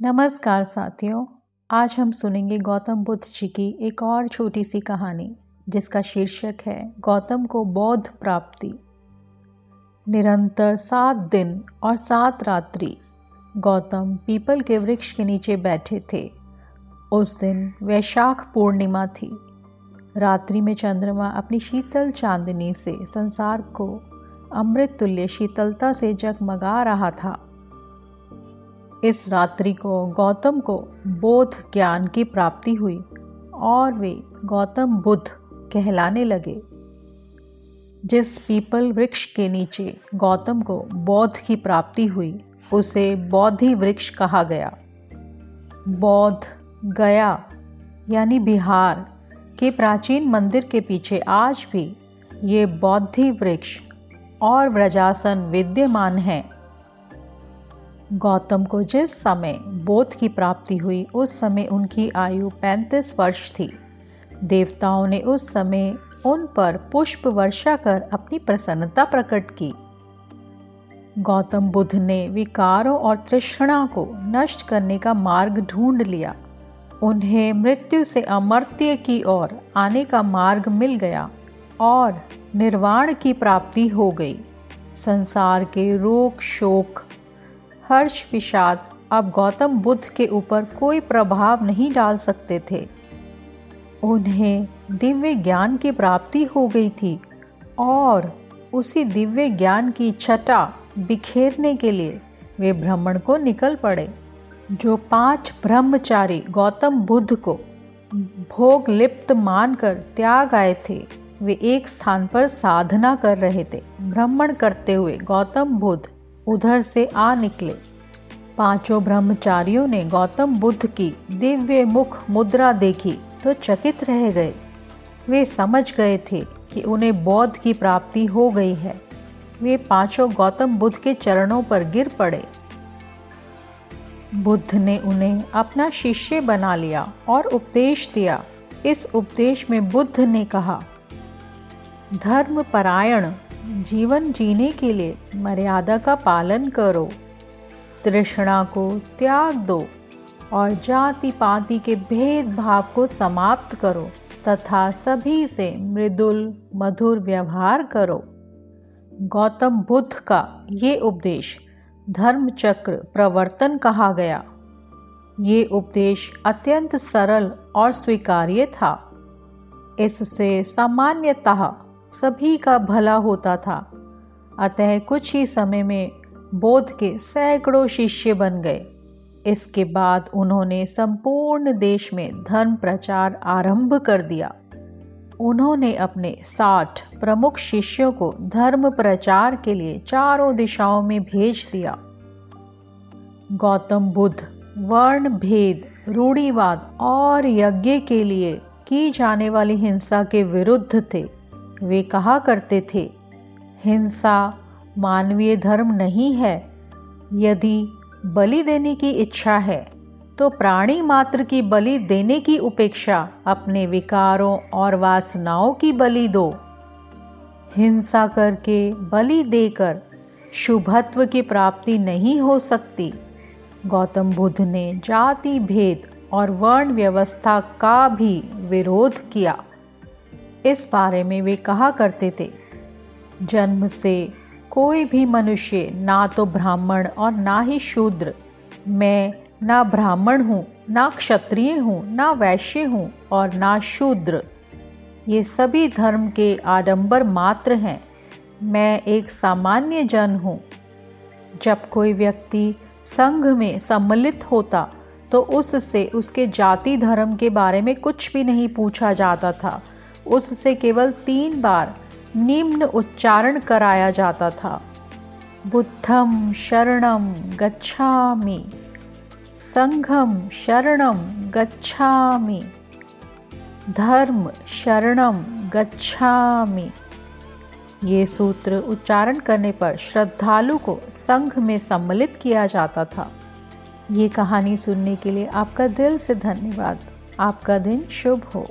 नमस्कार साथियों, आज हम सुनेंगे गौतम बुद्ध जी की एक और छोटी सी कहानी, जिसका शीर्षक है गौतम को बौद्ध प्राप्ति। निरंतर सात दिन और सात रात्रि गौतम पीपल के वृक्ष के नीचे बैठे थे। उस दिन वैशाख पूर्णिमा थी। रात्रि में चंद्रमा अपनी शीतल चांदनी से संसार को अमृत तुल्य शीतलता से जगमगा रहा था। इस रात्रि को गौतम को बोध ज्ञान की प्राप्ति हुई और वे गौतम बुद्ध कहलाने लगे। जिस पीपल वृक्ष के नीचे गौतम को बौद्ध की प्राप्ति हुई, उसे बौद्धि वृक्ष कहा गया। बौद्ध, गया यानी बिहार के प्राचीन मंदिर के पीछे आज भी ये बौद्धि वृक्ष और व्रजासन विद्यमान हैं। गौतम को जिस समय बोध की प्राप्ति हुई, उस समय उनकी आयु 35 वर्ष थी। देवताओं ने उस समय उन पर पुष्प वर्षा कर अपनी प्रसन्नता प्रकट की। गौतम बुद्ध ने विकारों और तृष्णा को नष्ट करने का मार्ग ढूंढ लिया। उन्हें मृत्यु से अमर्त्य की ओर आने का मार्ग मिल गया और निर्वाण की प्राप्ति हो गई। संसार के रोग शोक हर्ष विषाद अब गौतम बुद्ध के ऊपर कोई प्रभाव नहीं डाल सकते थे। उन्हें दिव्य ज्ञान की प्राप्ति हो गई थी और उसी दिव्य ज्ञान की छटा बिखेरने के लिए वे भ्रमण को निकल पड़े, जो पाँच ब्रह्मचारी गौतम बुद्ध को भोग लिप्त मानकर त्याग आए थे। वे एक स्थान पर साधना कर रहे थे भ्रमण करते हुए गौतम बुद्ध उधर से आ निकले। पाँचों ब्रह्मचारियों ने गौतम बुद्ध की दिव्य मुख मुद्रा देखी तो चकित रह गए। वे समझ गए थे कि उन्हें बौद्ध की प्राप्ति हो गई है। वे पाँचों गौतम बुद्ध के चरणों पर गिर पड़े। बुद्ध ने उन्हें अपना शिष्य बना लिया और उपदेश दिया। इस उपदेश में बुद्ध ने कहा धर्म परायण जीवन जीने के लिए मर्यादा का पालन करो। तृष्णा को त्याग दो और जाति पाति के भेदभाव को समाप्त करो तथा सभी से मृदुल, मधुर व्यवहार करो। गौतम बुद्ध का ये उपदेश धर्म चक्र प्रवर्तन कहा गया। ये उपदेश अत्यंत सरल और स्वीकार्य था। इससे सामान्यतः सभी का भला होता था। अतः कुछ ही समय में बोध के सैकड़ों शिष्य बन गए। इसके बाद उन्होंने संपूर्ण देश में धर्म प्रचार आरंभ कर दिया। उन्होंने अपने साठ प्रमुख शिष्यों को धर्म प्रचार के लिए चारों दिशाओं में भेज दिया। गौतम बुद्ध, वर्ण भेद, रूढ़ीवाद और यज्ञ के लिए की जाने वाली हिंसा के विरुद्ध थे। वे कहा करते थे, हिंसा मानवीय धर्म नहीं है, यदि बलि देने की इच्छा है तो प्राणी मात्र की बलि देने की उपेक्षा अपने विकारों और वासनाओं की बलि दो। हिंसा करके बलि देकर शुभत्व की प्राप्ति नहीं हो सकती। गौतम बुद्ध ने जाति भेद और वर्ण व्यवस्था का भी विरोध किया। इस बारे में वे कहा करते थे, जन्म से कोई भी मनुष्य ना तो ब्राह्मण और ना ही शूद्र। मैं ना ब्राह्मण हूँ, ना क्षत्रिय हूँ, ना वैश्य हूँ और ना शूद्र। ये सभी धर्म के आडंबर मात्र हैं। मैं एक सामान्य जन हूँ। जब कोई व्यक्ति संघ में सम्मिलित होता तो उससे उसके जाति धर्म के बारे में कुछ भी नहीं पूछा जाता था। उससे केवल तीन बार निम्न उच्चारण कराया जाता था। बुद्धम शरणम गच्छामि। संघम शरणम गच्छामि। धर्म शरणम गच्छामि। ये सूत्र उच्चारण करने पर श्रद्धालु को संघ में सम्मिलित किया जाता था। ये कहानी सुनने के लिए आपका दिल से धन्यवाद। आपका दिन शुभ हो।